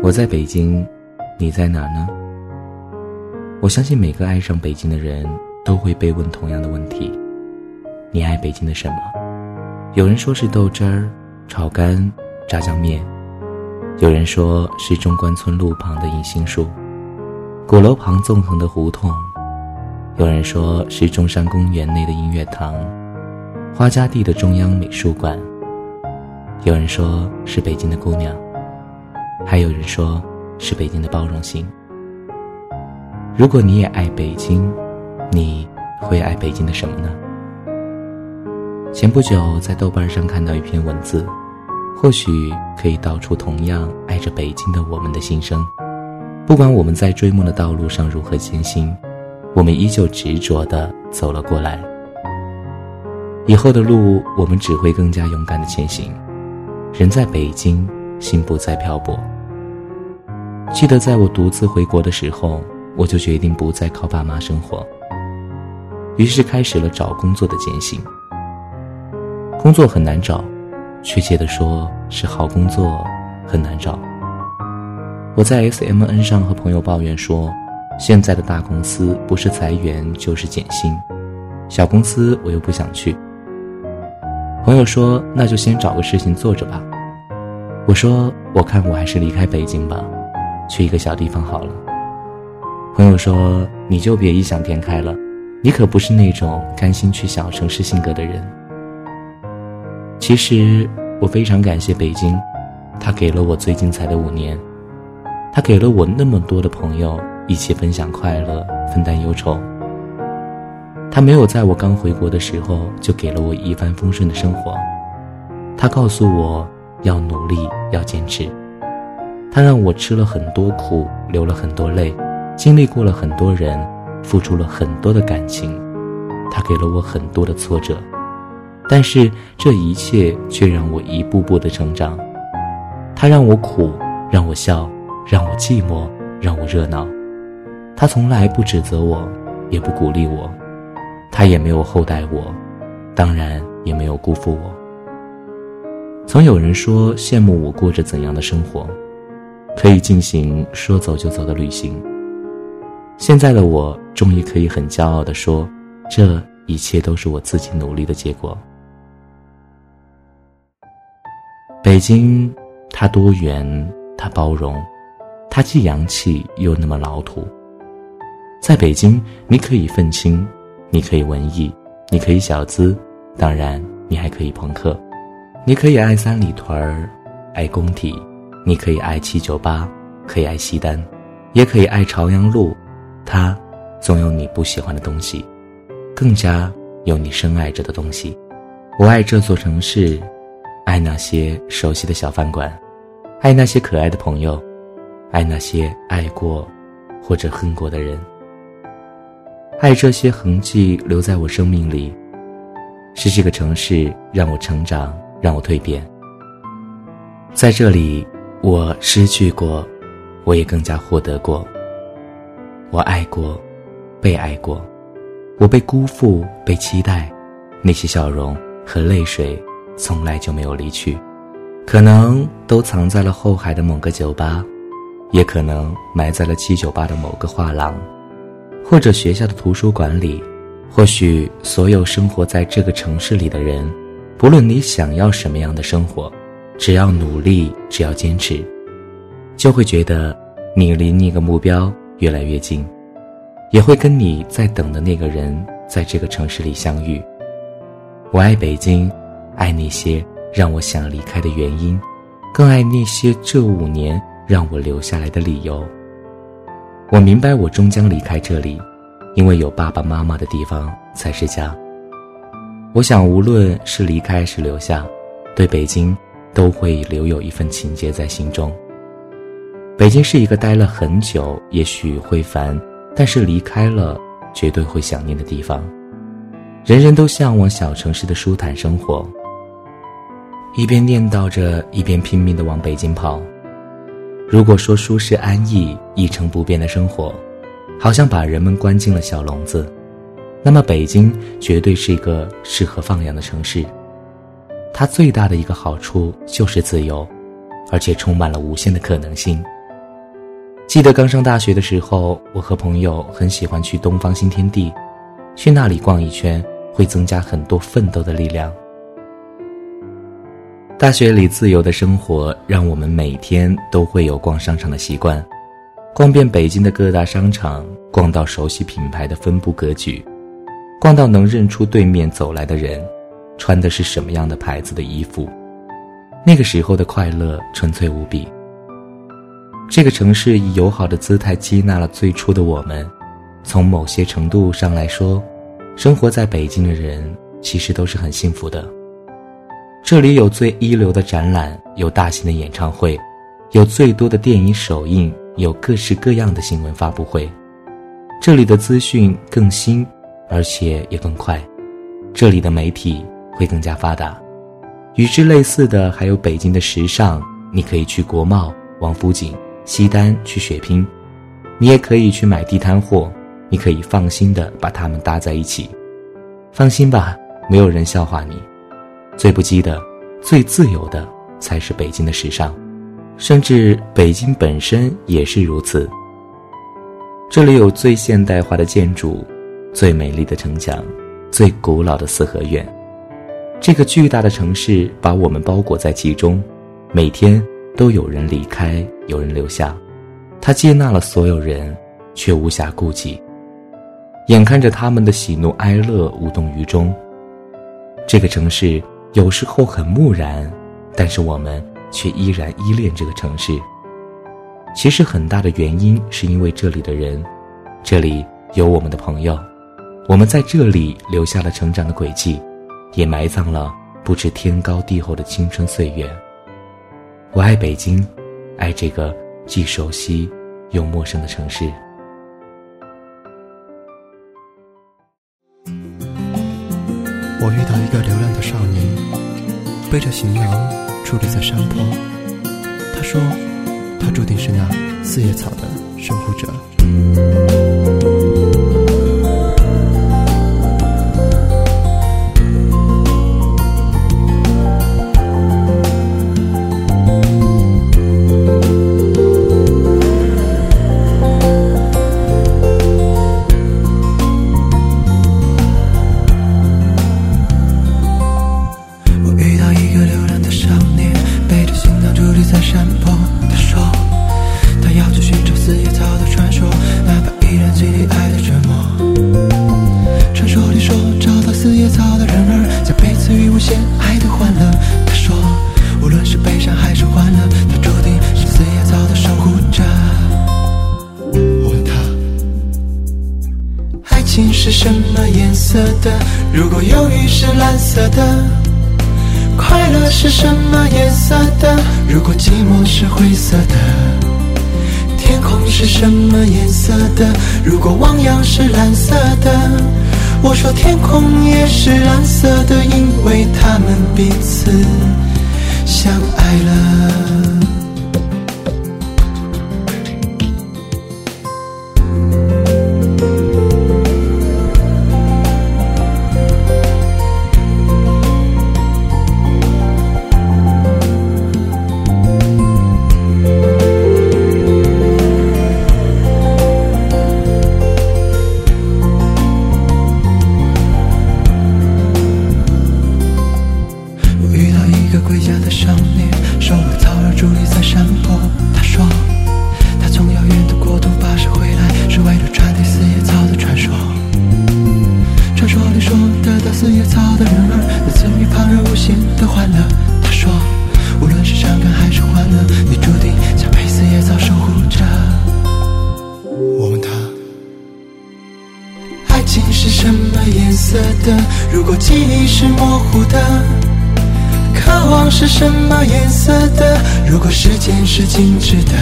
我在北京，你在哪呢？我相信每个爱上北京的人都会被问同样的问题：你爱北京的什么？有人说是豆汁儿、炒肝、炸酱面；有人说是中关村路旁的银杏树，鼓楼旁纵横的胡同；有人说是中山公园内的音乐堂，花家地的中央美术馆；有人说是北京的姑娘。还有人说，是北京的包容性。如果你也爱北京，你会爱北京的什么呢？前不久在豆瓣上看到一篇文字，或许可以道出同样爱着北京的我们的心声。不管我们在追梦的道路上如何艰辛，我们依旧执着地走了过来。以后的路，我们只会更加勇敢地前行。人在北京。心不再漂泊。记得在我独自回国的时候，我就决定不再靠爸妈生活，于是开始了找工作的艰辛。工作很难找，确切的说是好工作很难找。我在 S M N 上和朋友抱怨说，现在的大公司不是裁员就是减薪，小公司我又不想去。朋友说，那就先找个事情做着吧。我说：“我看我还是离开北京吧，去一个小地方好了。”朋友说：“你就别异想天开了，你可不是那种甘心去小城市性格的人。”其实我非常感谢北京，它给了我最精彩的五年，它给了我那么多的朋友，一起分享快乐，分担忧愁。他没有在我刚回国的时候就给了我一帆风顺的生活，他告诉我。要努力，要坚持。他让我吃了很多苦，流了很多泪，经历过了很多人，付出了很多的感情。他给了我很多的挫折，但是这一切却让我一步步的成长。他让我苦，让我笑，让我寂寞，让我热闹。他从来不指责我，也不鼓励我，他也没有厚待我，当然也没有辜负我。曾有人说羡慕我过着怎样的生活，可以进行说走就走的旅行。现在的我终于可以很骄傲地说，这一切都是我自己努力的结果。北京，它多元，它包容，它既洋气又那么老土。在北京，你可以愤青，你可以文艺，你可以小资，当然，你还可以朋克。你可以爱三里屯儿，爱工体；你可以爱七九八，可以爱西单，也可以爱朝阳路。它总有你不喜欢的东西，更加有你深爱着的东西。我爱这座城市，爱那些熟悉的小饭馆，爱那些可爱的朋友，爱那些爱过或者恨过的人，爱这些痕迹留在我生命里。是这个城市让我成长。让我蜕变。在这里，我失去过，我也更加获得过。我爱过，被爱过，我被辜负，被期待，那些笑容和泪水从来就没有离去，可能都藏在了后海的某个酒吧，也可能埋在了七九八的某个画廊，或者学校的图书馆里。或许，所有生活在这个城市里的人。不论你想要什么样的生活，只要努力，只要坚持，就会觉得你离那个目标越来越近，也会跟你在等的那个人在这个城市里相遇。我爱北京，爱那些让我想离开的原因，更爱那些这五年让我留下来的理由。我明白，我终将离开这里，因为有爸爸妈妈的地方才是家。我想，无论是离开是留下，对北京都会留有一份情结在心中。北京是一个待了很久，也许会烦，但是离开了绝对会想念的地方。人人都向往小城市的舒坦生活，一边念叨着，一边拼命的往北京跑。如果说舒适安逸、一成不变的生活，好像把人们关进了小笼子。那么，北京绝对是一个适合放养的城市。它最大的一个好处就是自由，而且充满了无限的可能性。记得刚上大学的时候，我和朋友很喜欢去东方新天地，去那里逛一圈会增加很多奋斗的力量。大学里自由的生活让我们每天都会有逛商场的习惯，逛遍北京的各大商场，逛到熟悉品牌的分布格局，逛到能认出对面走来的人，穿的是什么样的牌子的衣服。那个时候的快乐纯粹无比。这个城市以友好的姿态接纳了最初的我们，从某些程度上来说，生活在北京的人其实都是很幸福的。这里有最一流的展览，有大型的演唱会，有最多的电影首映，有各式各样的新闻发布会。这里的资讯更新，而且也更快。这里的媒体会更加发达。与之类似的还有北京的时尚，你可以去国贸、王府井。西单去血拼，你也可以去买地摊货，你可以放心的把它们搭在一起，放心吧，没有人笑话你。最不羁的、最自由的才是北京的时尚，甚至北京本身也是如此。这里有最现代化的建筑，最美丽的城墙，最古老的四合院。这个巨大的城市把我们包裹在其中，每天。都有人离开，有人留下，他接纳了所有人，却无暇顾及。眼看着他们的喜怒哀乐无动于衷。这个城市有时候很木然，但是我们却依然依恋这个城市。其实很大的原因是因为这里的人，这里有我们的朋友，我们在这里留下了成长的轨迹，也埋葬了不知天高地厚的青春岁月。我爱北京，爱这个既熟悉又陌生的城市。我遇到一个流浪的少年，背着行囊伫立在山坡。他说，他注定是那四叶草的守护者。如果忧郁是蓝色的，快乐是什么颜色的？如果寂寞是灰色的，天空是什么颜色的？如果汪洋是蓝色的，我说天空也是蓝色的，因为他们彼此相爱了。记忆是模糊的，渴望是什么颜色的？如果时间是静止的，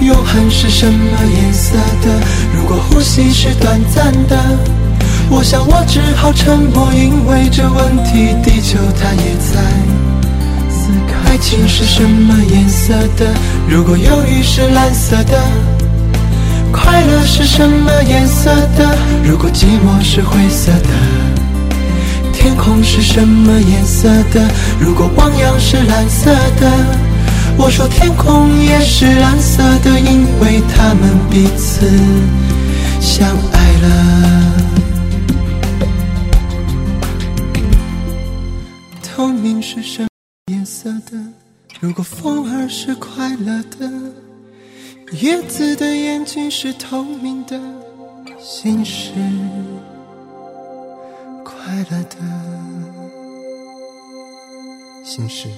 永恒是什么颜色的？如果呼吸是短暂的，我想我只好沉默，因为这问题，地球它也在思考。爱情是什么颜色的？如果忧郁是蓝色的。快乐是什么颜色的？如果寂寞是灰色的，天空是什么颜色的？如果汪洋是蓝色的，我说天空也是蓝色的，因为他们彼此相爱了。透明是什么颜色的？如果风儿是快乐的，叶子的眼睛是透明的，心事快乐的，心事。